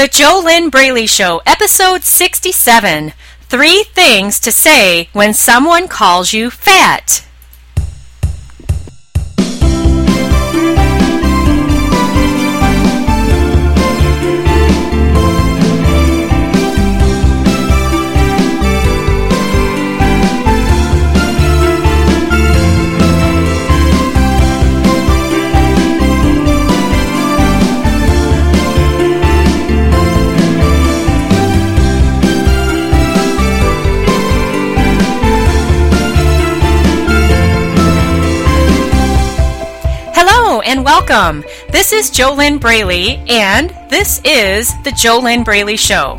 The JoLynn Braley Show, episode 67. Three things to say when someone calls you fat. And welcome. This is JoLynn Braley, and this is the JoLynn Braley Show.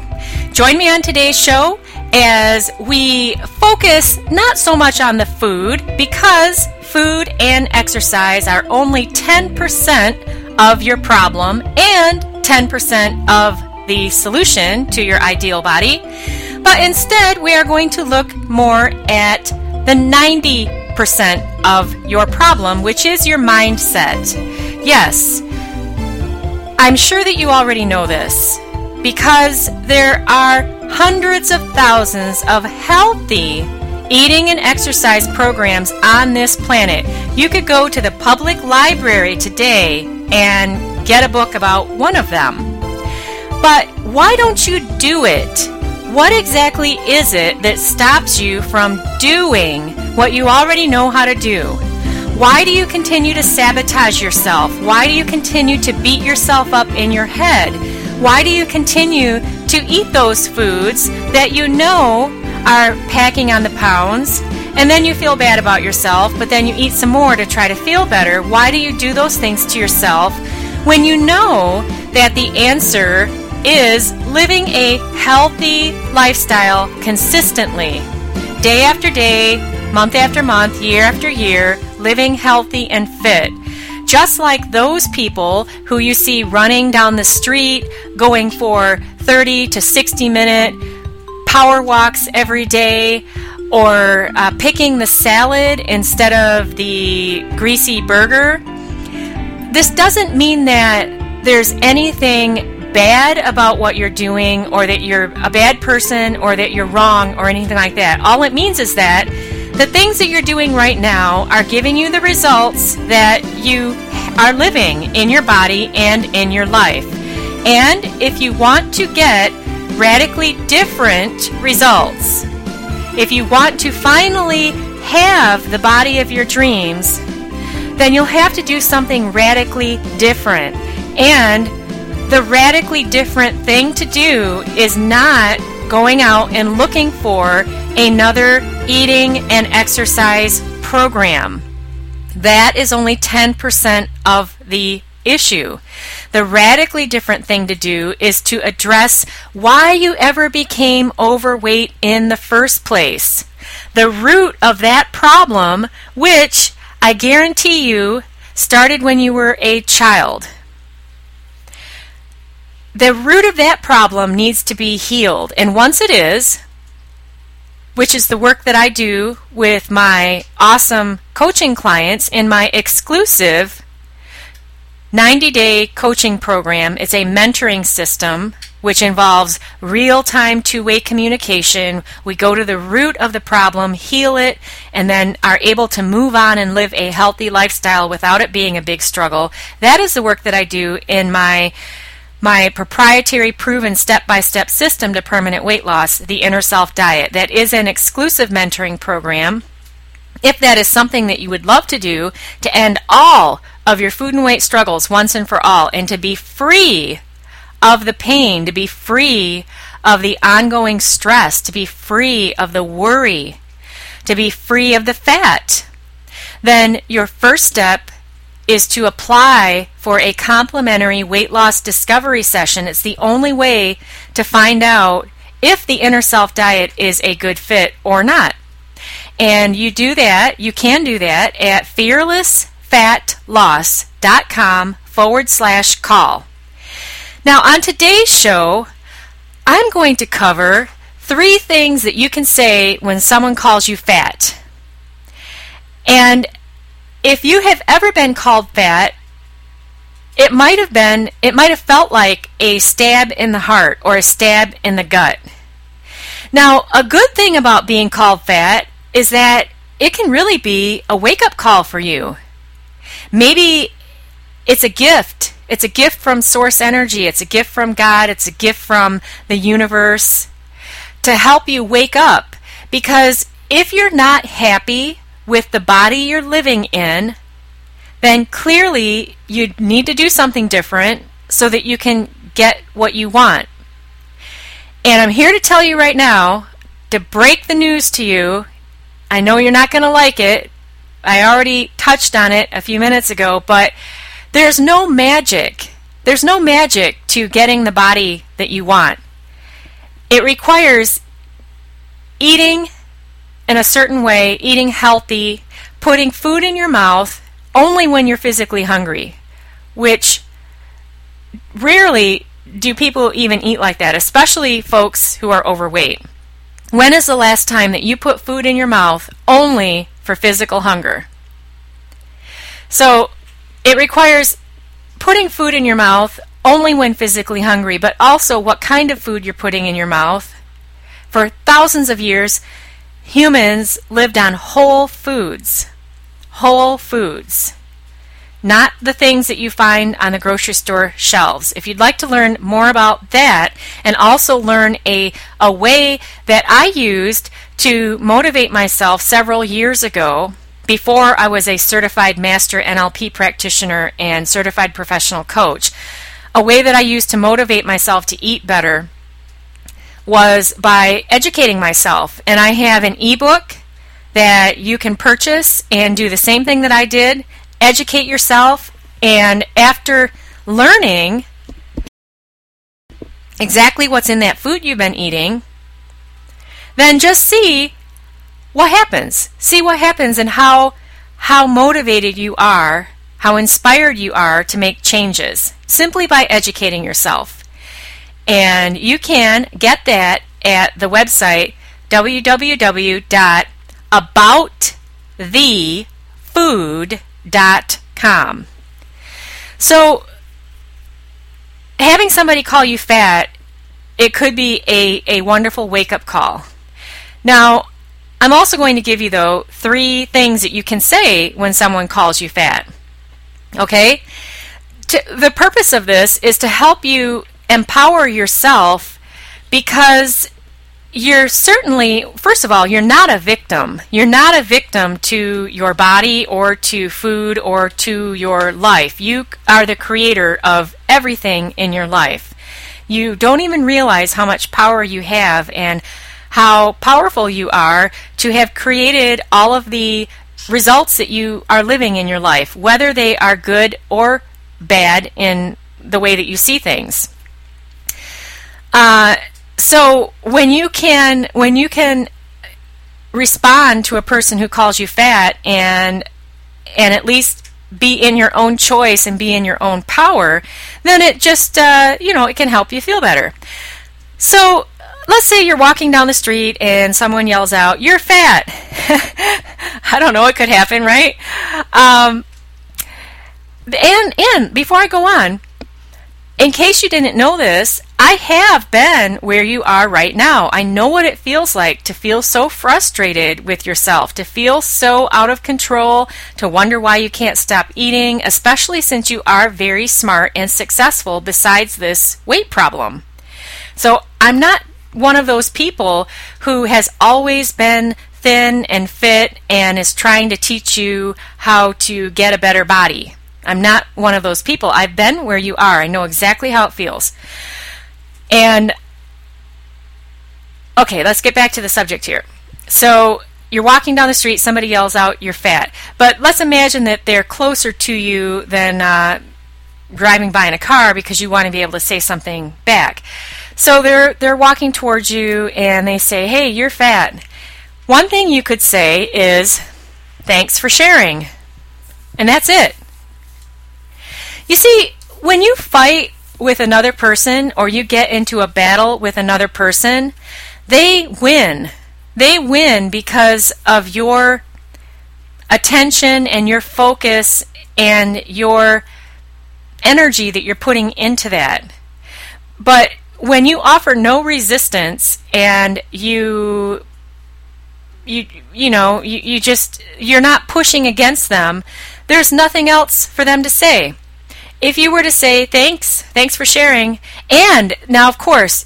Join me on today's show as we focus not so much on the food because food and exercise are only 10% of your problem and 10% of the solution to your ideal body. But instead, we are going to look more at the 90% of your problem, which is your mindset. Yes, I'm sure that you already know this because there are hundreds of thousands of healthy eating and exercise programs on this planet. You could go to the public library today and get a book about one of them. But why don't you do it? What exactly is it that stops you from doing what you already know how to do? Why do you continue to sabotage yourself? Why do you continue to beat yourself up in your head? Why do you continue to eat those foods that you know are packing on the pounds? And then you feel bad about yourself, but then you eat some more to try to feel better. Why do you do those things to yourself when you know that the answer is living a healthy lifestyle consistently, day after day, month after month, year after year, living healthy and fit. Just like those people who you see running down the street, going for 30 to 60 minute power walks every day, or uh, picking the salad instead of the greasy burger. This doesn't mean that there's anything bad about what you're doing or that you're a bad person or that you're wrong or anything like that. All it means is that the things that you're doing right now are giving you the results that you are living in your body and in your life. And if you want to get radically different results, if you want to finally have the body of your dreams, then you'll have to do something radically different. And the radically different thing to do is not going out and looking for another eating and exercise program. That is only 10% of the issue. The radically different thing to do is to address why you ever became overweight in the first place. The root of that problem, which I guarantee you started when you were a child the root of that problem needs to be healed. And once it is, which is the work that I do with my awesome coaching clients in my exclusive 90 day coaching program, it's a mentoring system which involves real time two way communication. We go to the root of the problem, heal it, and then are able to move on and live a healthy lifestyle without it being a big struggle. That is the work that I do in my my proprietary proven step by step system to permanent weight loss, the Inner Self Diet. That is an exclusive mentoring program. If that is something that you would love to do to end all of your food and weight struggles once and for all and to be free of the pain, to be free of the ongoing stress, to be free of the worry, to be free of the fat, then your first step is to apply for a complimentary weight loss discovery session. It's the only way to find out if the inner self diet is a good fit or not. And you do that, you can do that at fearlessfatloss.com forward slash call. Now, on today's show, I'm going to cover three things that you can say when someone calls you fat. And if you have ever been called fat, it might have been, it might have felt like a stab in the heart or a stab in the gut. Now, a good thing about being called fat is that it can really be a wake up call for you. Maybe it's a gift. It's a gift from source energy. It's a gift from God. It's a gift from the universe to help you wake up. Because if you're not happy with the body you're living in, then clearly you need to do something different so that you can get what you want. And I'm here to tell you right now to break the news to you. I know you're not going to like it. I already touched on it a few minutes ago, but there's no magic. There's no magic to getting the body that you want. It requires eating in a certain way, eating healthy, putting food in your mouth only when you're physically hungry, which rarely do people even eat like that, especially folks who are overweight. When is the last time that you put food in your mouth only for physical hunger? So it requires putting food in your mouth only when physically hungry, but also what kind of food you're putting in your mouth. For thousands of years, humans lived on whole foods. Whole foods not the things that you find on the grocery store shelves. If you'd like to learn more about that and also learn a, a way that I used to motivate myself several years ago, before I was a certified master NLP practitioner and certified professional coach, a way that I used to motivate myself to eat better was by educating myself. And I have an ebook that you can purchase and do the same thing that I did educate yourself, and after learning exactly what's in that food you've been eating, then just see what happens. See what happens and how how motivated you are, how inspired you are to make changes simply by educating yourself. And you can get that at the website www.aboutthefood.com. So, having somebody call you fat, it could be a, a wonderful wake up call. Now, I'm also going to give you, though, three things that you can say when someone calls you fat. Okay? To, the purpose of this is to help you empower yourself because you're certainly, first of all, you're not a victim. You're not a victim to your body or to food or to your life. You are the creator of everything in your life. You don't even realize how much power you have and how powerful you are to have created all of the results that you are living in your life, whether they are good or bad in the way that you see things. Uh, so when you can when you can respond to a person who calls you fat and and at least be in your own choice and be in your own power, then it just uh, you know it can help you feel better. So let's say you're walking down the street and someone yells out, "You're fat." I don't know; it could happen, right? Um, and and before I go on, in case you didn't know this, I have been where you are right now. I know what it feels like to feel so frustrated with yourself, to feel so out of control, to wonder why you can't stop eating, especially since you are very smart and successful besides this weight problem. So I'm not one of those people who has always been thin and fit and is trying to teach you how to get a better body. I'm not one of those people. I've been where you are. I know exactly how it feels. And okay, let's get back to the subject here. So you're walking down the street, somebody yells out, "You're fat." But let's imagine that they're closer to you than uh, driving by in a car because you want to be able to say something back. So they're they're walking towards you and they say, "Hey, you're fat." One thing you could say is, "Thanks for sharing," and that's it. You see, when you fight with another person or you get into a battle with another person, they win. They win because of your attention and your focus and your energy that you're putting into that. But when you offer no resistance and you you you know you, you just you're not pushing against them there's nothing else for them to say if you were to say thanks thanks for sharing and now of course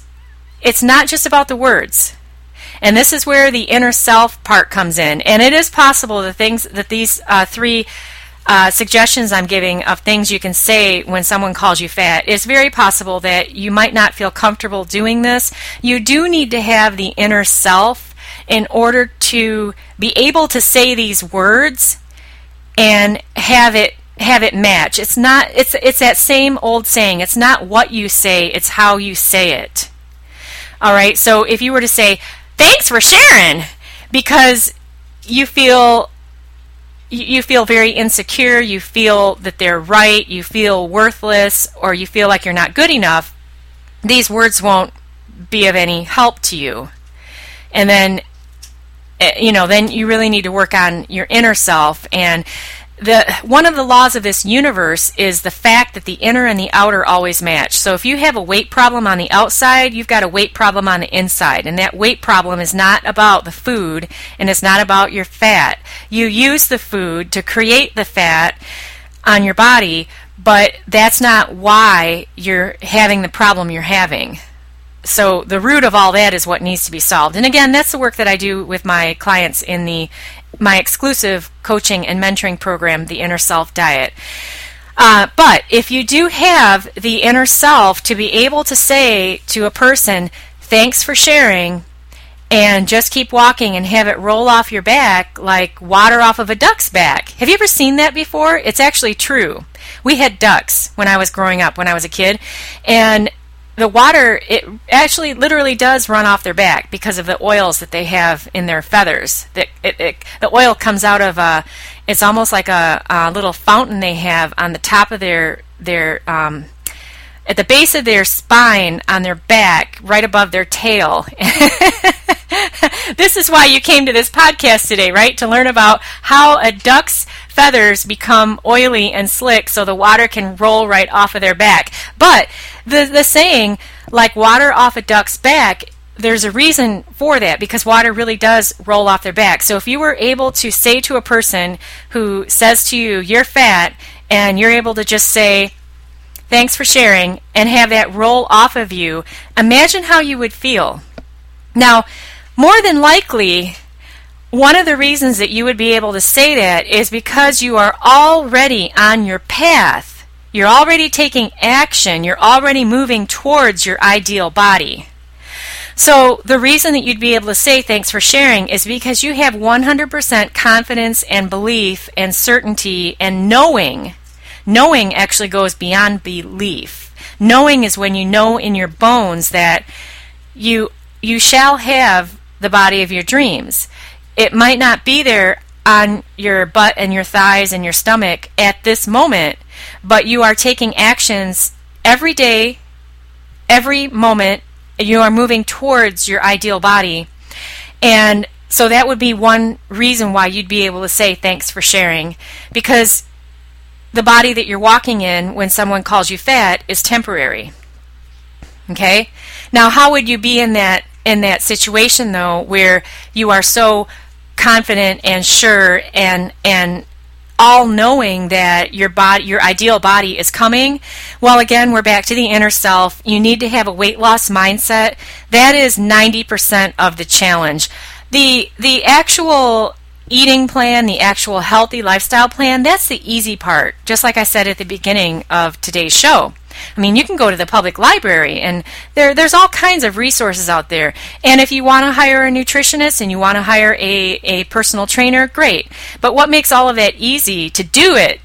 it's not just about the words and this is where the inner self part comes in and it is possible the things that these uh, three uh, suggestions I'm giving of things you can say when someone calls you fat, it's very possible that you might not feel comfortable doing this. You do need to have the inner self in order to be able to say these words and have it have it match. It's not it's it's that same old saying. It's not what you say, it's how you say it. All right? So if you were to say, "Thanks for sharing," because you feel you feel very insecure, you feel that they're right, you feel worthless, or you feel like you're not good enough, these words won't be of any help to you. And then, eh, you know, then you really need to work on your inner self and the one of the laws of this universe is the fact that the inner and the outer always match. So if you have a weight problem on the outside, you've got a weight problem on the inside, and that weight problem is not about the food and it's not about your fat. You use the food to create the fat on your body, but that's not why you're having the problem you're having. So the root of all that is what needs to be solved. And again, that's the work that I do with my clients in the my exclusive coaching and mentoring program, the Inner Self Diet. Uh, but if you do have the inner self to be able to say to a person, thanks for sharing, and just keep walking and have it roll off your back like water off of a duck's back. Have you ever seen that before? It's actually true. We had ducks when I was growing up, when I was a kid, and the water it actually literally does run off their back because of the oils that they have in their feathers. That it, it, the oil comes out of a it's almost like a, a, little fountain they have on the top of their their um, at the base of their spine on their back, right above their tail. this is why you came to this podcast today, right? To learn about how a duck's feathers become oily and slick so the water can roll right off of their back. But the, the saying, like water off a duck's back, there's a reason for that because water really does roll off their back. So if you were able to say to a person who says to you, you're fat, and you're able to just say, thanks for sharing, and have that roll off of you, imagine how you would feel. Now, more than likely, one of the reasons that you would be able to say that is because you are already on your path you're already taking action. You're already moving towards your ideal body. So, the reason that you'd be able to say thanks for sharing is because you have 100% confidence and belief and certainty and knowing. Knowing actually goes beyond belief. Knowing is when you know in your bones that you you shall have the body of your dreams. It might not be there on your butt and your thighs and your stomach at this moment, but you are taking actions every day, every moment. You are moving towards your ideal body. And so that would be one reason why you'd be able to say thanks for sharing because the body that you're walking in when someone calls you fat is temporary. Okay? Now how would you be in that in that situation though where you are so confident and sure and and all knowing that your body your ideal body is coming. Well again we're back to the inner self. You need to have a weight loss mindset. That is 90% of the challenge. The the actual eating plan the actual healthy lifestyle plan that's the easy part just like i said at the beginning of today's show I mean, you can go to the public library and there there's all kinds of resources out there. And if you want to hire a nutritionist and you want to hire a, a personal trainer, great. But what makes all of that easy to do it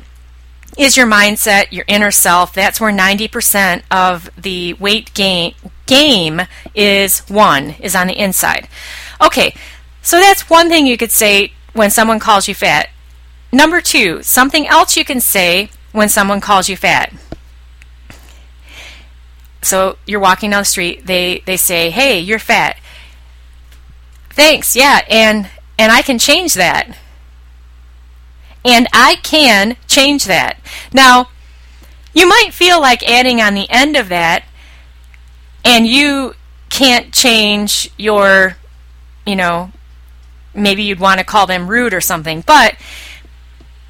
is your mindset, your inner self. That's where 90% of the weight gain game is won, is on the inside. Okay, so that's one thing you could say when someone calls you fat. Number two, something else you can say when someone calls you fat. So you're walking down the street they they say hey you're fat. Thanks yeah and and i can change that. And i can change that. Now you might feel like adding on the end of that, and you can't change your, you know, maybe you'd want to call them rude or something, but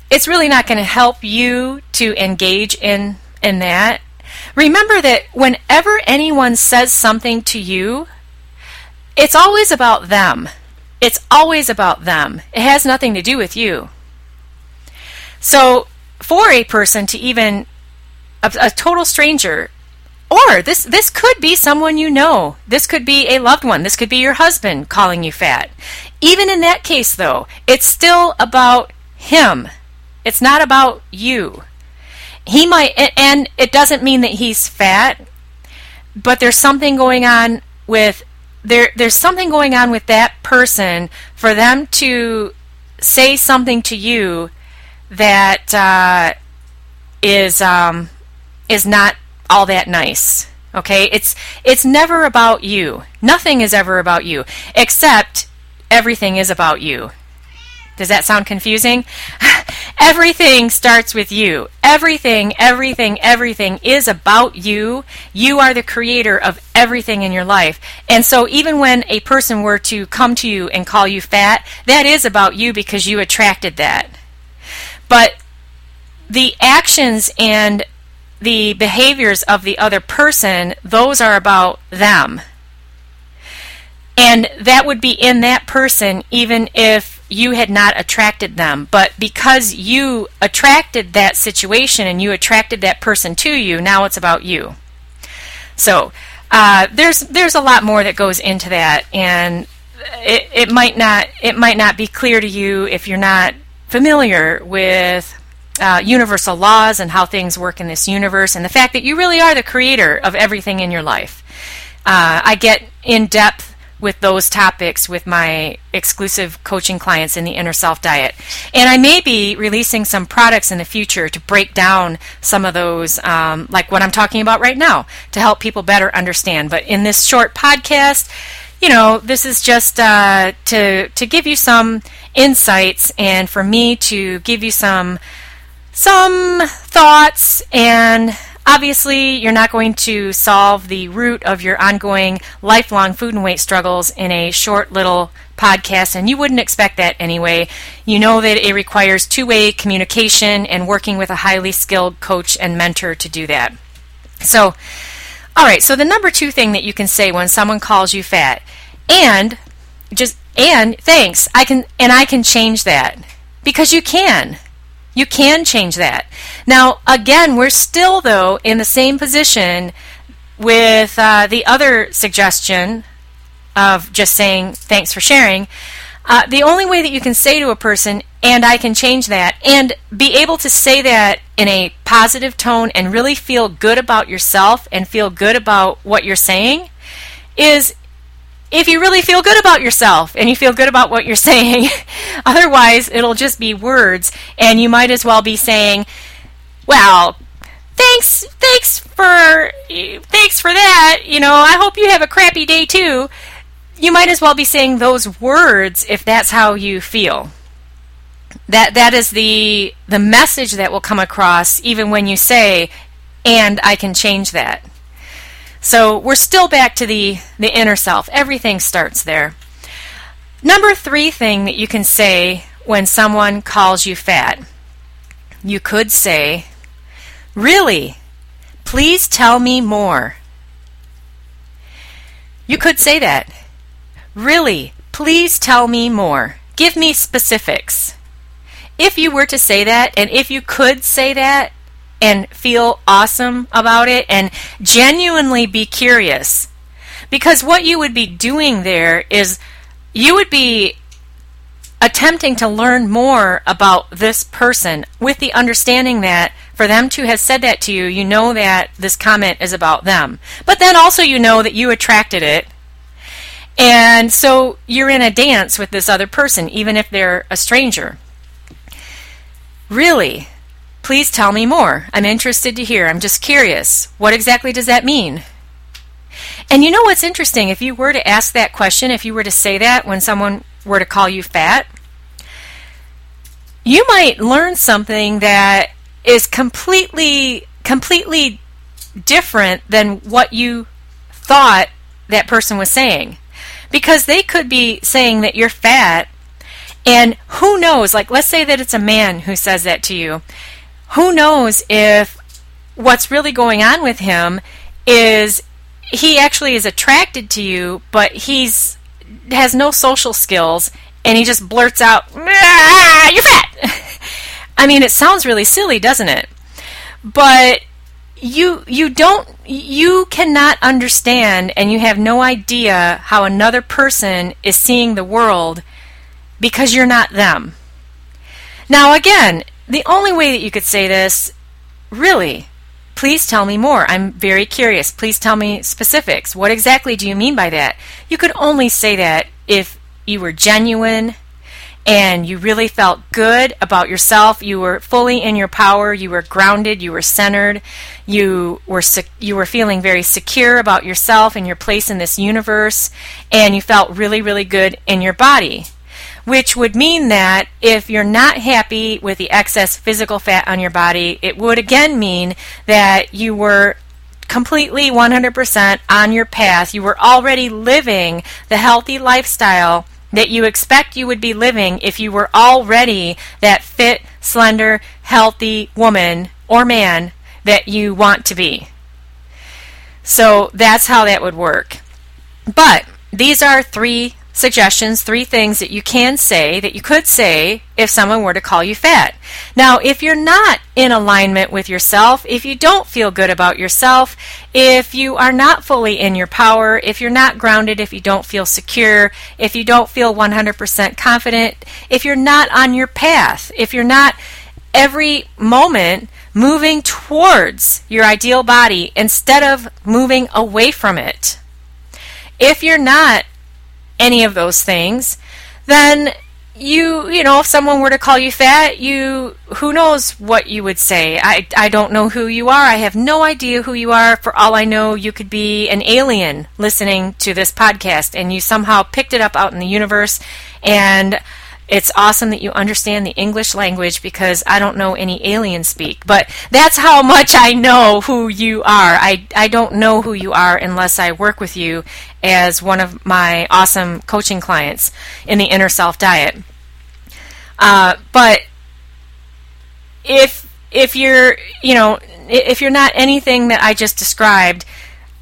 it's really not going to help you to engage in in that. Remember that whenever anyone says something to you, it's always about them. It's always about them. It has nothing to do with you. So, for a person to even a, a total stranger or this this could be someone you know. This could be a loved one. This could be your husband calling you fat. Even in that case though, it's still about him. It's not about you. He might and it doesn't mean that he's fat, but there's something going on with there there's something going on with that person for them to say something to you that uh, is um, is not all that nice. Okay? It's it's never about you. Nothing is ever about you except everything is about you. Does that sound confusing? everything starts with you. Everything, everything, everything is about you. You are the creator of everything in your life. And so even when a person were to come to you and call you fat, that is about you because you attracted that. But the actions and the behaviors of the other person, those are about them. And that would be in that person even if you had not attracted them. But because you attracted that situation and you attracted that person to you, now it's about you. So uh, there's there's a lot more that goes into that, and it, it might not it might not be clear to you if you're not familiar with uh, universal laws and how things work in this universe, and the fact that you really are the creator of everything in your life. Uh, I get in depth with those topics with my exclusive coaching clients in the Inner Self Diet. And I may be releasing some products in the future to break down some of those, um, like what I'm talking about right now, to help people better understand. But in this short podcast, you know, this is just uh, to to give you some insights and for me to give you some some thoughts and obviously you're not going to solve the root of your ongoing lifelong food and weight struggles in a short little podcast and you wouldn't expect that anyway. You know that it requires two-way communication and working with a highly skilled coach and mentor to do that. So all right so the number two thing that you can say when someone calls you fat and just and thanks i can and i can change that because you can you can change that. Now, again, we're still, though, in the same position with uh, the other suggestion of just saying thanks for sharing. Uh, the only way that you can say to a person, and I can change that, and be able to say that in a positive tone and really feel good about yourself and feel good about what you're saying, is if you really feel good about yourself and you feel good about what you're saying. Otherwise, it'll just be words, and you might as well be saying, "Well, thanks, thanks for, thanks for that. You know, I hope you have a crappy day too." You might as well be saying those words if that's how you feel. That that is the the message that will come across even when you say, "And I can change that." So we're still back to the, the inner self. Everything starts there. Number three thing that you can say when someone calls you fat. You could say, Really? Please tell me more. You could say that. Really? Please tell me more. Give me specifics. If you were to say that, and if you could say that, and feel awesome about it and genuinely be curious. Because what you would be doing there is you would be attempting to learn more about this person with the understanding that for them to have said that to you, you know that this comment is about them. But then also you know that you attracted it. And so you're in a dance with this other person, even if they're a stranger. Really, Please tell me more. I'm interested to hear. I'm just curious. What exactly does that mean? And you know what's interesting? If you were to ask that question, if you were to say that when someone were to call you fat, you might learn something that is completely completely different than what you thought that person was saying. Because they could be saying that you're fat, and who knows, like, let's say that it's a man who says that to you. Who knows if what's really going on with him is he actually is attracted to you, but he's has no social skills, and he just blurts out, ah, "You're fat." I mean, it sounds really silly, doesn't it? But you you don't you cannot understand and you have no idea how another person is seeing the world because you're not them. Now again, the only way that you could say this really please tell me more. I'm very curious. Please tell me specifics. What exactly do you mean by that? You could only say that if you were genuine and you really felt good about yourself, you were fully in your power, you were grounded, you were centered, you were you were feeling very secure about yourself and your place in this universe, and you felt really really good in your body. Which would mean that if you're not happy with the excess physical fat on your body, it would again mean that you were completely 100% on your path. You were already living the healthy lifestyle that you expect you would be living if you were already that fit, slender, healthy woman or man that you want to be. So that's how that would work. But these are three suggestions, three things that you can say that you could say if someone were to call you fat. Now, if you're not in alignment with yourself, if you don't feel good about yourself, if you are not fully in your power, if you're not grounded, if you don't feel secure, if you don't feel 100% confident, if you're not on your path, if you're not every moment moving towards your ideal body instead of moving away from it. If you're not any of those things, then you you know if someone were to call you fat you who knows what you would say. I i don't know who you are. I have no idea who you are. For all i know you could be an alien listening to this podcast and you somehow picked it up out in the universe and it's awesome that you understand the English language because I don't know any alien speak. But that's how much I know who you are. I, I don't know who you are unless I work with you as one of my awesome coaching clients in the inner self diet. Uh, but if if you're you know if you're not anything that I just described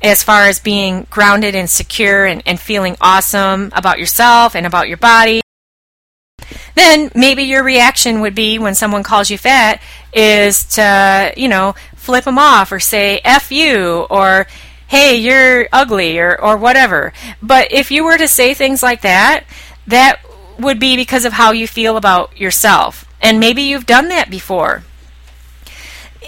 as far as being grounded and secure and, and feeling awesome about yourself and about your body then maybe your reaction would be when someone calls you fat is to, you know, flip them off or say F you or hey, you're ugly or, or whatever. But if you were to say things like that, that would be because of how you feel about yourself. And maybe you've done that before.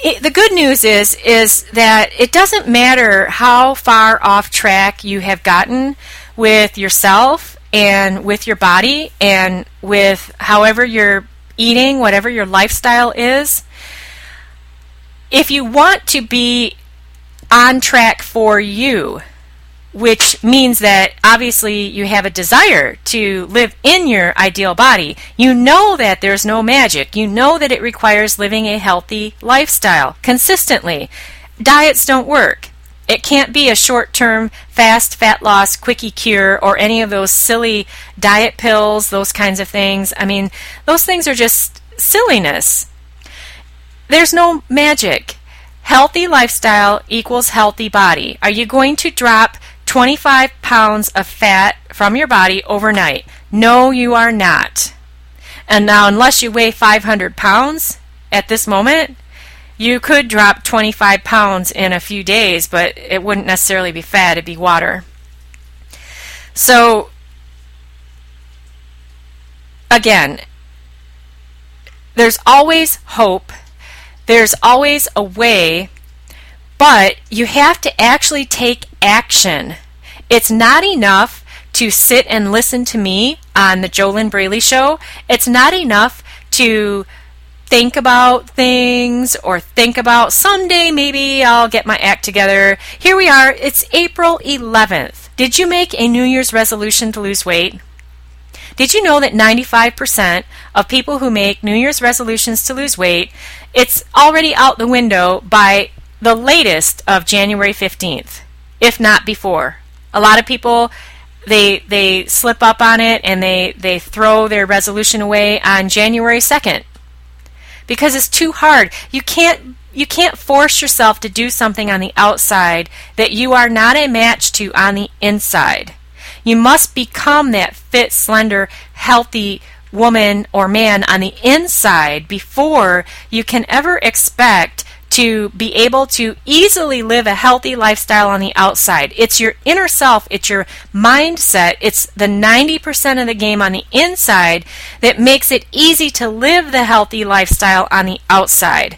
It, the good news is is that it doesn't matter how far off track you have gotten with yourself and with your body and with however you're eating, whatever your lifestyle is, if you want to be on track for you, which means that obviously you have a desire to live in your ideal body. You know that there's no magic. You know that it requires living a healthy lifestyle consistently. Diets don't work. It can't be a short term fast fat loss quickie cure or any of those silly diet pills, those kinds of things. I mean, those things are just silliness. There's no magic. Healthy lifestyle equals healthy body. Are you going to drop 25 pounds of fat from your body overnight? No, you are not. And now, unless you weigh 500 pounds at this moment, you could drop 25 pounds in a few days, but it wouldn't necessarily be fat, it'd be water. So, again, there's always hope, there's always a way, but you have to actually take action. It's not enough to sit and listen to me on the JoLynn Braley Show. It's not enough to think about things or think about someday maybe I'll get my act together. Here we are. It's April 11th. Did you make a New Year's resolution to lose weight? Did you know that 95% of people who make New Year's resolutions to lose weight, it's already out the window by the latest of January 15th, if not before. A lot of people they they slip up on it and they they throw their resolution away on January 2nd because it's too hard. You can't you can't force yourself to do something on the outside that you are not a match to on the inside. You must become that fit, slender, healthy woman or man on the inside before you can ever expect to be able to easily live a healthy lifestyle on the outside. It's your inner self, it's your mindset, it's the 90% of the game on the inside that makes it easy to live the healthy lifestyle on the outside.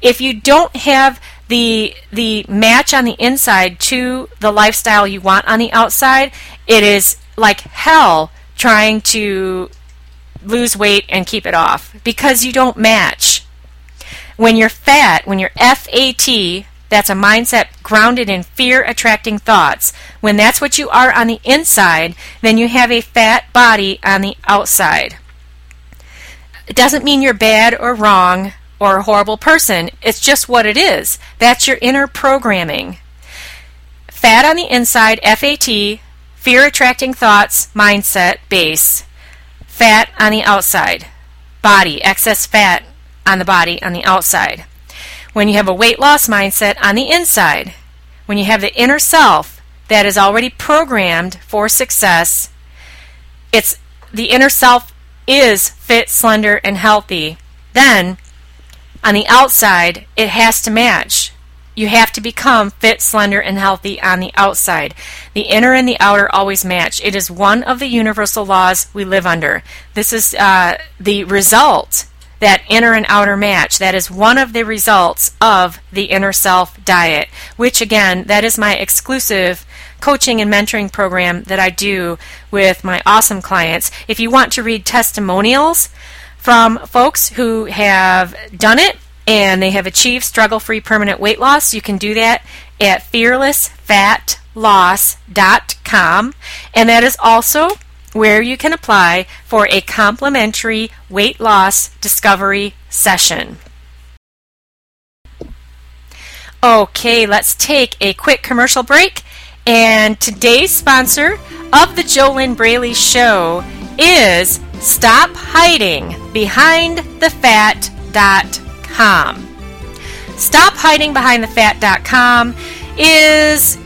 If you don't have the the match on the inside to the lifestyle you want on the outside, it is like hell trying to lose weight and keep it off because you don't match. When you're fat, when you're FAT, that's a mindset grounded in fear attracting thoughts. When that's what you are on the inside, then you have a fat body on the outside. It doesn't mean you're bad or wrong or a horrible person. It's just what it is. That's your inner programming. Fat on the inside, FAT, fear attracting thoughts, mindset, base. Fat on the outside, body, excess fat on the body on the outside. When you have a weight loss mindset on the inside, when you have the inner self that is already programmed for success, it's the inner self is fit, slender, and healthy. Then on the outside, it has to match. You have to become fit, slender, and healthy on the outside. The inner and the outer always match. It is one of the universal laws we live under. This is uh, the result that inner and outer match. That is one of the results of the inner self diet, which again, that is my exclusive coaching and mentoring program that I do with my awesome clients. If you want to read testimonials, from folks who have done it and they have achieved struggle free permanent weight loss. You can do that at fearlessfatloss.com. And that is also where you can apply for a complimentary weight loss discovery session. Okay, let's take a quick commercial break. And today's sponsor of the JoLynn Braley Show is Stop Hiding Behind the Fat.com. Stop Hiding Behind the Fat.com is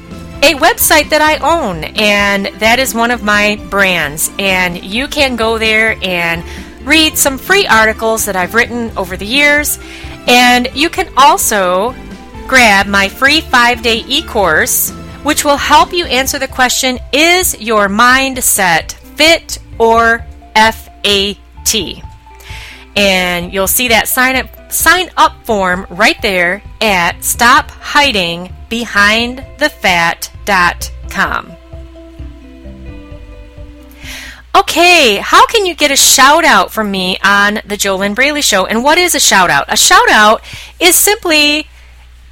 a website that I own, and that is one of my brands. And you can go there and read some free articles that I've written over the years. And you can also grab my free five day e course, which will help you answer the question Is your mindset fit or FAT. And you'll see that sign up sign up form right there at stophidingbehindthefat.com. Okay, how can you get a shout out from me on the JoLynn Braley Show? And what is a shout out? A shout out is simply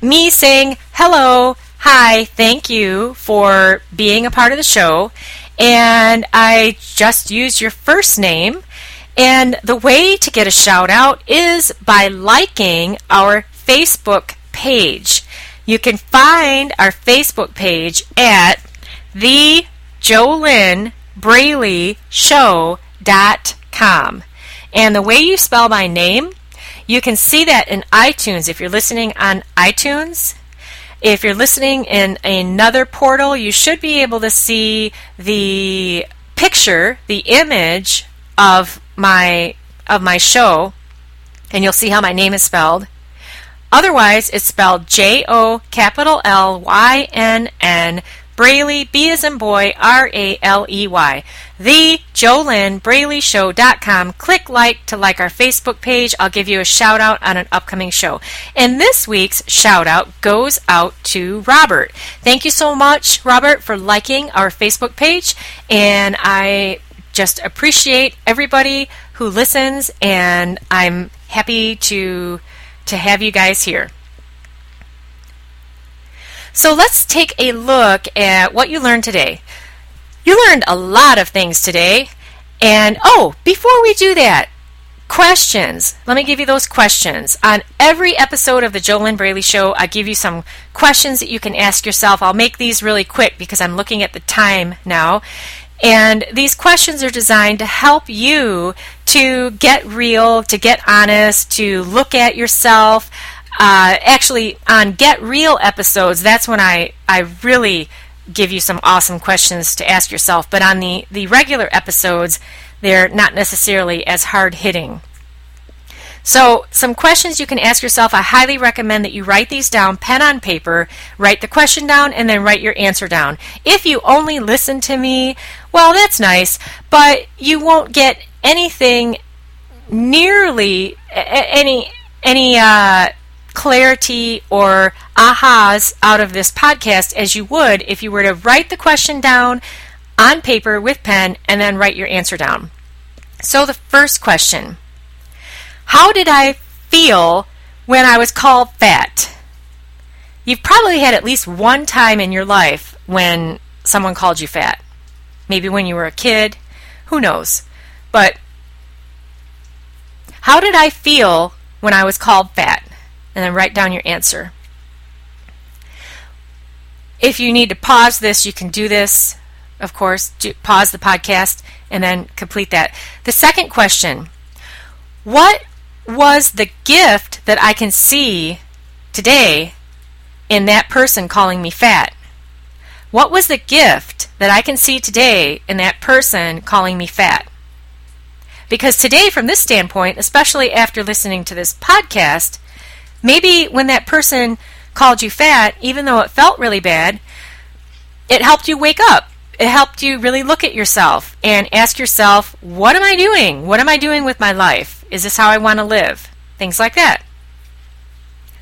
me saying hello, hi, thank you for being a part of the show, and I just used your first name. And the way to get a shout out is by liking our Facebook page. You can find our Facebook page at the Braley Show.com. And the way you spell my name, you can see that in iTunes. If you're listening on iTunes, if you're listening in another portal, you should be able to see the picture, the image of my of my show, and you'll see how my name is spelled. Otherwise, it's spelled J O capital L Y N N Braley, B as in boy, R A L E Y. The JoLynn Braley Show.com. Click like to like our Facebook page. I'll give you a shout out on an upcoming show. And this week's shout out goes out to Robert. Thank you so much, Robert, for liking our Facebook page. And I just appreciate everybody who listens, and I'm happy to to have you guys here. So let's take a look at what you learned today. You learned a lot of things today. And oh, before we do that, questions. Let me give you those questions. On every episode of the JoLynn Braley Show, I give you some questions that you can ask yourself. I'll make these really quick because I'm looking at the time now. And these questions are designed to help you to get real, to get honest, to look at yourself. Uh, actually, on Get Real episodes, that's when I, I really give you some awesome questions to ask yourself. But on the, the regular episodes, they're not necessarily as hard hitting. So, some questions you can ask yourself. I highly recommend that you write these down, pen on paper, write the question down, and then write your answer down. If you only listen to me, well, that's nice, but you won't get anything nearly any any uh, clarity or ahas out of this podcast as you would if you were to write the question down on paper with pen and then write your answer down. So, the first question How did I feel when I was called fat? You've probably had at least one time in your life when someone called you fat. Maybe when you were a kid, who knows? But how did I feel when I was called fat? And then write down your answer. If you need to pause this, you can do this. Of course, do, pause the podcast and then complete that. The second question What was the gift that I can see today in that person calling me fat? What was the gift that I can see today in that person calling me fat? Because today, from this standpoint, especially after listening to this podcast, maybe when that person called you fat, even though it felt really bad, it helped you wake up it helped you really look at yourself and ask yourself, what am I doing? What am I doing with my life? Is this how I want to live? Things like that.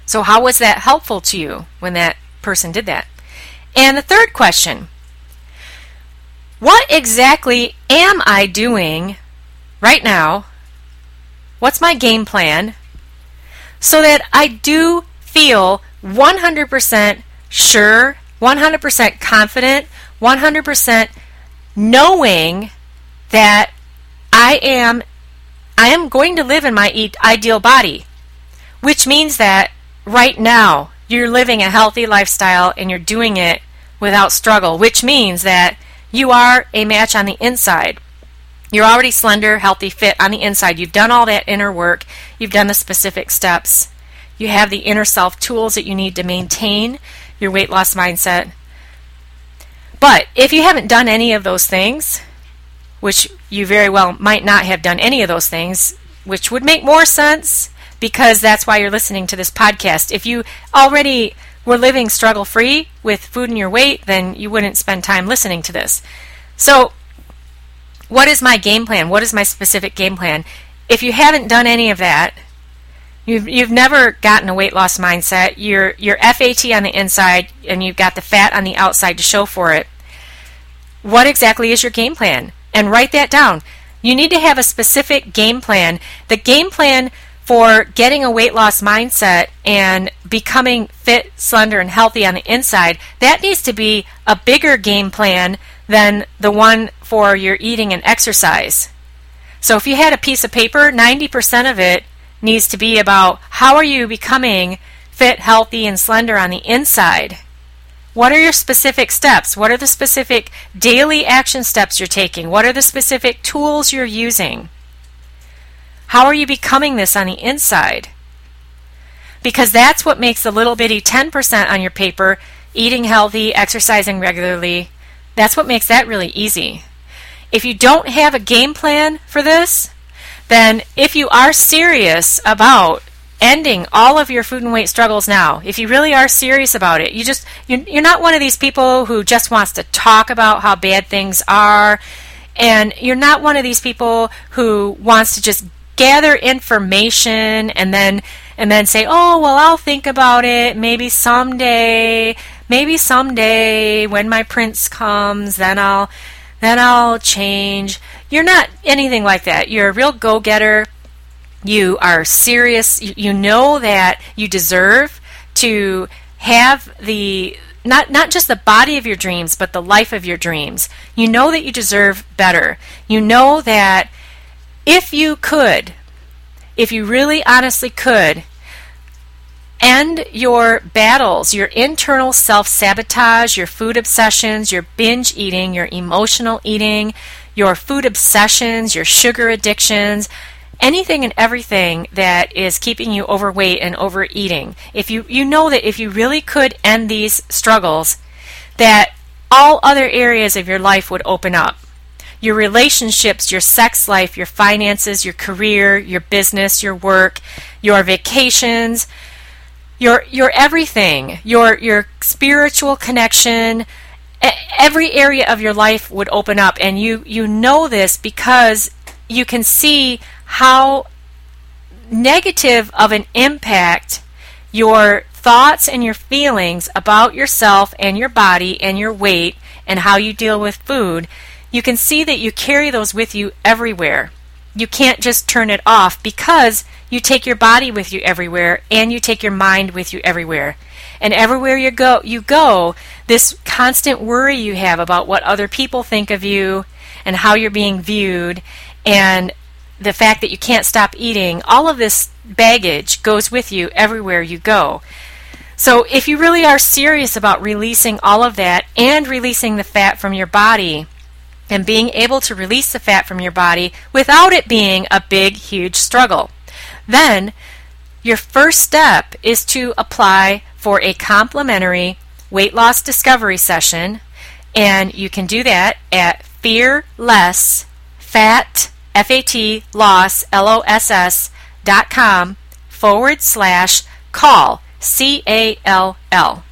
So, how was that helpful to you when that person did that? And the third question What exactly am I doing right now? What's my game plan so that I do feel 100% sure, 100% confident 100% knowing that I am I am going to live in my ideal body, which means that right now you're living a healthy lifestyle and you're doing it without struggle, which means that you are a match on the inside. You're already slender, healthy, fit on the inside. You've done all that inner work. You've done the specific steps. You have the inner self tools that you need to maintain your weight loss mindset but if you haven't done any of those things, which you very well might not have done any of those things, which would make more sense because that's why you're listening to this podcast. If you already were living struggle free with food and your weight, then you wouldn't spend time listening to this. So, what is my game plan? What is my specific game plan? If you haven't done any of that, You've, you've never gotten a weight loss mindset. You're, you're FAT on the inside and you've got the fat on the outside to show for it. What exactly is your game plan? And write that down. You need to have a specific game plan. The game plan for getting a weight loss mindset and becoming fit, slender, and healthy on the inside, that needs to be a bigger game plan than the one for your eating and exercise. So if you had a piece of paper, 90% of it needs to be about how are you becoming fit, healthy, and slender on the inside. What are your specific steps? What are the specific daily action steps you're taking? What are the specific tools you're using? How are you becoming this on the inside? Because that's what makes the little bitty 10% on your paper, eating healthy, exercising regularly, that's what makes that really easy. If you don't have a game plan for this, then if you are serious about ending all of your food and weight struggles now, if you really are serious about it, you just you're not one of these people who just wants to talk about how bad things are, and you're not one of these people who wants to just gather information and then and then say, "Oh, well, I'll think about it. Maybe someday, maybe someday when my prince comes, then I'll then I'll change." You're not anything like that. You're a real go getter. You are serious. You know that you deserve to have the not not just the body of your dreams, but the life of your dreams. You know that you deserve better. You know that if you could if you really honestly could, end your battles, your internal self sabotage, your food obsessions, your binge eating, your emotional eating, your food obsessions, your sugar addictions, anything and everything that is keeping you overweight and overeating. If you you know that if you really could end these struggles, that all other areas of your life would open up. Your relationships, your sex life, your finances, your career, your business, your work, your vacations, your your everything, your your spiritual connection, every area of your life would open up and you you know this because you can see how negative of an impact your thoughts and your feelings about yourself and your body and your weight and how you deal with food, you can see that you carry those with you everywhere. You can't just turn it off because you take your body with you everywhere and you take your mind with you everywhere. And everywhere you go, you go, this constant worry you have about what other people think of you and how you're being viewed and the fact that you can't stop eating, all of this baggage goes with you everywhere you go. So, if you really are serious about releasing all of that and releasing the fat from your body, and being able to release the fat from your body without it being a big, huge struggle, then your first step is to apply for a complimentary weight loss discovery session. And you can do that at fearless fat, F-A-T, loss, L-O-S-S, dot com forward slash call. C A L L.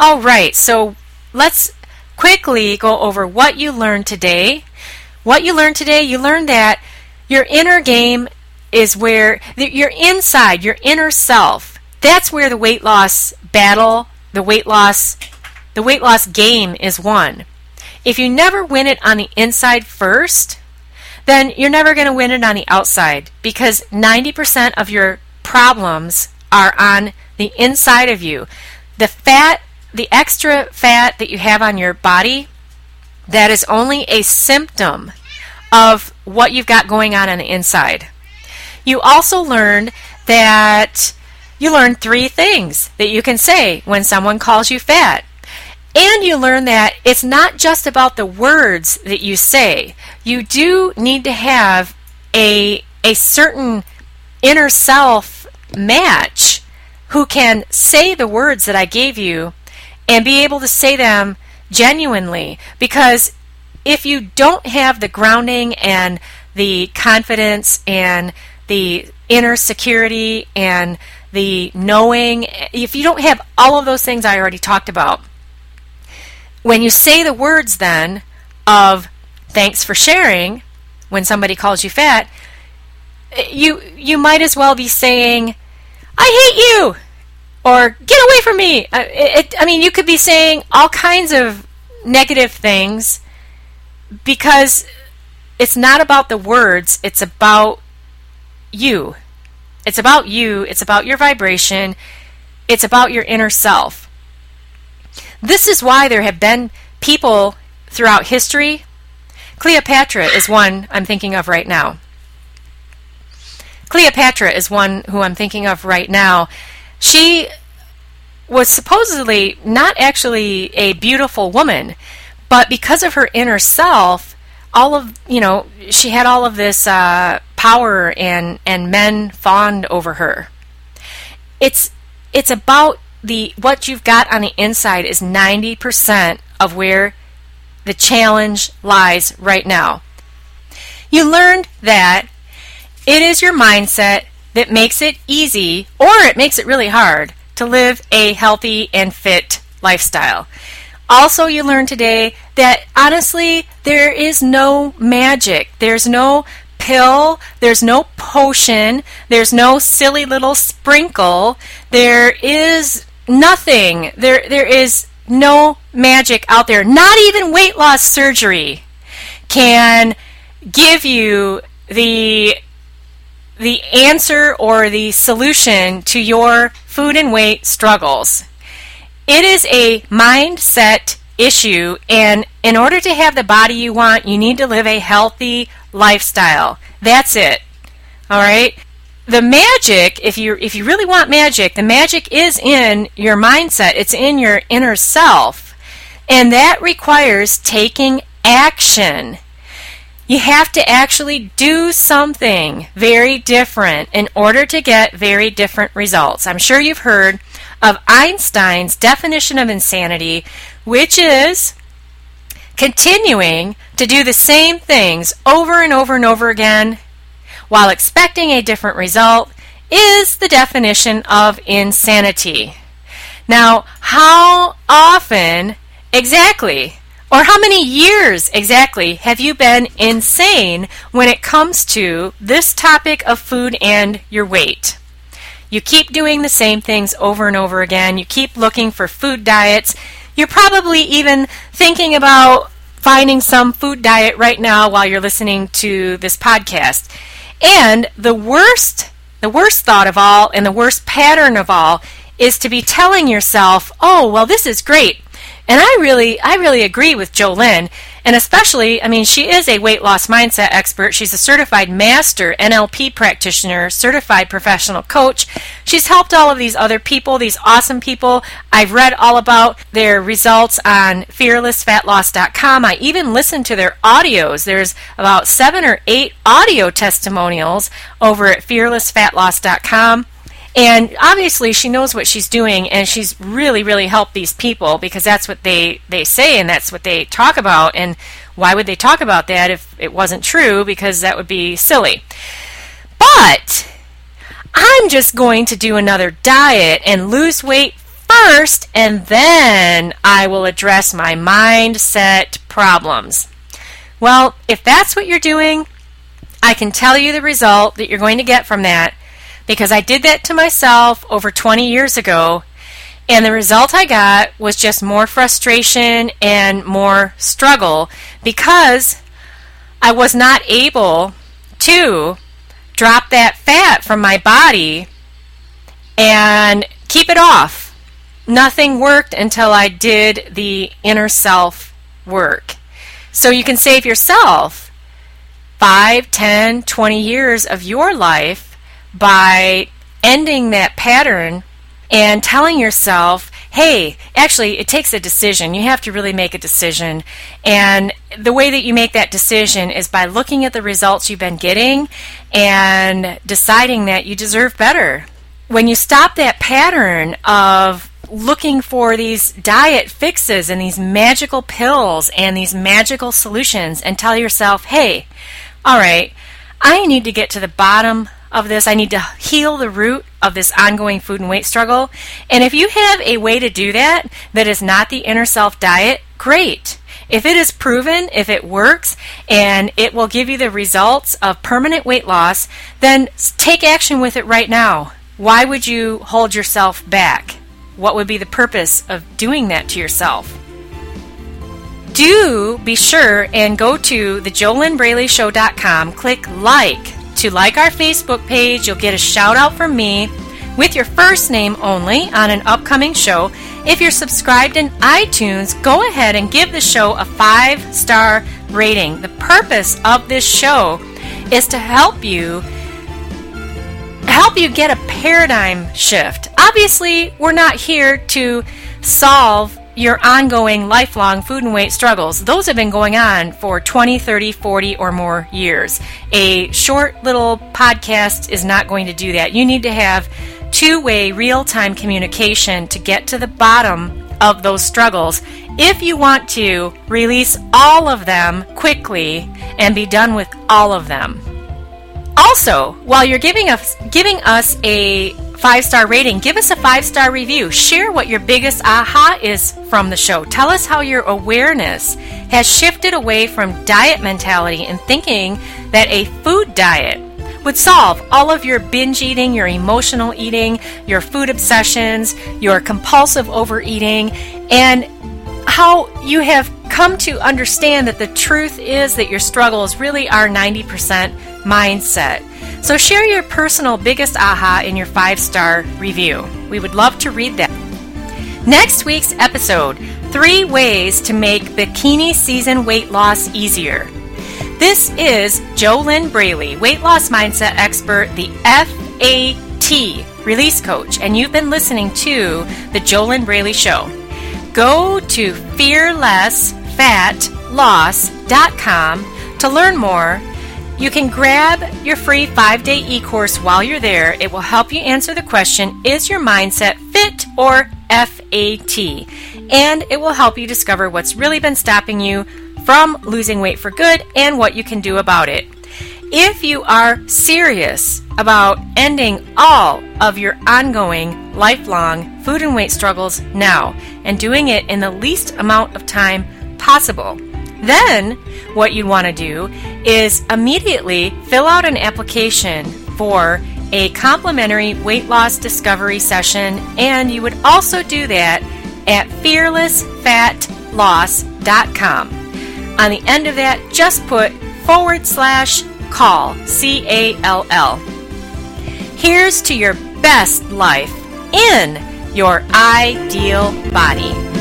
All right, so let's quickly go over what you learned today. What you learned today, you learned that your inner game is where your inside, your inner self, that's where the weight loss battle, the weight loss, the weight loss game is won. If you never win it on the inside first, then you're never going to win it on the outside because 90% of your problems are on the inside of you. The fat, the extra fat that you have on your body, that is only a symptom of what you've got going on on the inside. You also learned that you learn three things that you can say when someone calls you fat. And you learn that it's not just about the words that you say. You do need to have a a certain inner self match who can say the words that I gave you and be able to say them genuinely. Because if you don't have the grounding and the confidence and the inner security and the knowing, if you don't have all of those things I already talked about, when you say the words then of thanks for sharing when somebody calls you fat, you you might as well be saying, "I hate you," or "Get away from me." Uh, it, it, I mean, you could be saying all kinds of negative things because it's not about the words; it's about you. It's about you. It's about your vibration. It's about your inner self. This is why there have been people throughout history. Cleopatra is one I'm thinking of right now. Cleopatra is one who I'm thinking of right now. She was supposedly not actually a beautiful woman, but because of her inner self, all of you know, she had all of this uh, power and and men fawned over her. It's it's about the what you've got on the inside is 90% of where the challenge lies right now. You learned that it is your mindset that makes it easy, or it makes it really hard, to live a healthy and fit lifestyle. Also, you learned today that honestly, there is no magic. There's no pill, there's no potion, there's no silly little sprinkle. There is nothing. There there is no magic out there. Not even weight loss surgery can give you the the answer or the solution to your food and weight struggles. It is a mindset issue, and in order to have the body you want, you need to live a healthy lifestyle. That's it. All right? The magic, if you if you really want magic, the magic is in your mindset. It's in your inner self. And that requires taking action. You have to actually do something very different in order to get very different results. I'm sure you've heard of Einstein's definition of insanity, which is continuing to do the same things over and over and over again while expecting a different result is the definition of insanity. Now, how often exactly or how many years exactly have you been insane when it comes to this topic of food and your weight? You keep doing the same things over and over again. You keep looking for food diets. You're probably even thinking about finding some food diet right now while you're listening to this podcast. And the worst, the worst thought of all and the worst pattern of all is to be telling yourself, "Oh, well this is great. And I really, I really agree with Jolynn. And especially, I mean, she is a weight loss mindset expert. She's a certified master NLP practitioner, certified professional coach. She's helped all of these other people, these awesome people. I've read all about their results on fearlessfatloss.com. I even listened to their audios. There's about seven or eight audio testimonials over at fearlessfatloss.com. And obviously, she knows what she's doing, and she's really, really helped these people because that's what they, they say and that's what they talk about. And why would they talk about that if it wasn't true? Because that would be silly. But I'm just going to do another diet and lose weight first, and then I will address my mindset problems. Well, if that's what you're doing, I can tell you the result that you're going to get from that because I did that to myself over 20 years ago. And the result I got was just more frustration and more struggle because I was not able to drop that fat from my body and keep it off. Nothing worked until I did the inner self work. So you can save yourself 5, 10, 20 years of your life by ending that pattern and telling yourself, hey, actually, it takes a decision. You have to really make a decision. And the way that you make that decision is by looking at the results you've been getting and deciding that you deserve better. When you stop that pattern of looking for these diet fixes and these magical pills and these magical solutions and tell yourself, hey, all right, I need to get to the bottom of this. I need to heal the root of this ongoing food and weight struggle. And if you have a way to do that that is not the inner self diet, great. If it is proven, if it works, and it will give you the results of permanent weight loss, then take action with it right now. Why would you hold yourself back? What would be the purpose of doing that to yourself? Do be sure and go to thejolynnbraleyshow.com, click like to like our Facebook page, you'll get a shout out from me with your first name only on an upcoming show. If you're subscribed in iTunes, go ahead and give the show a five star rating. The purpose of this show is to help you help you get a paradigm shift. Obviously, we're not here to solve your ongoing lifelong food and weight struggles. Those have been going on for 20, 30, 40 or more years. A short little podcast is not going to do that. You need to have two way real time communication to get to the bottom of those struggles if you want to release all of them quickly and be done with all of them. Also, while you're giving us giving us a five star rating, give us a five star review. Share what your biggest aha is from the show. Tell us how your awareness has shifted away from diet mentality and thinking that a food diet would solve all of your binge eating, your emotional eating, your food obsessions, your compulsive overeating, and how you have come to understand that the truth is that your struggles really are 90% mindset. So share your personal biggest aha in your five star review. We would love to read that. Next week's episode Three Ways to Make Bikini Season Weight Loss Easier. This is JoLynn Braley, weight loss mindset expert, the FAT release coach, and you've been listening to The JoLynn Braley Show. Go to fearlessfatloss.com to learn more. You can grab your free five day e course while you're there. It will help you answer the question Is your mindset fit or FAT? And it will help you discover what's really been stopping you from losing weight for good and what you can do about it. If you are serious about ending all of your ongoing, lifelong food and weight struggles now and doing it in the least amount of time possible, then what you'd want to do is immediately fill out an application for a complimentary weight loss discovery session, and you would also do that at fearlessfatloss.com. On the end of that, just put forward slash call, C A L L. Here's to your best life in your ideal body.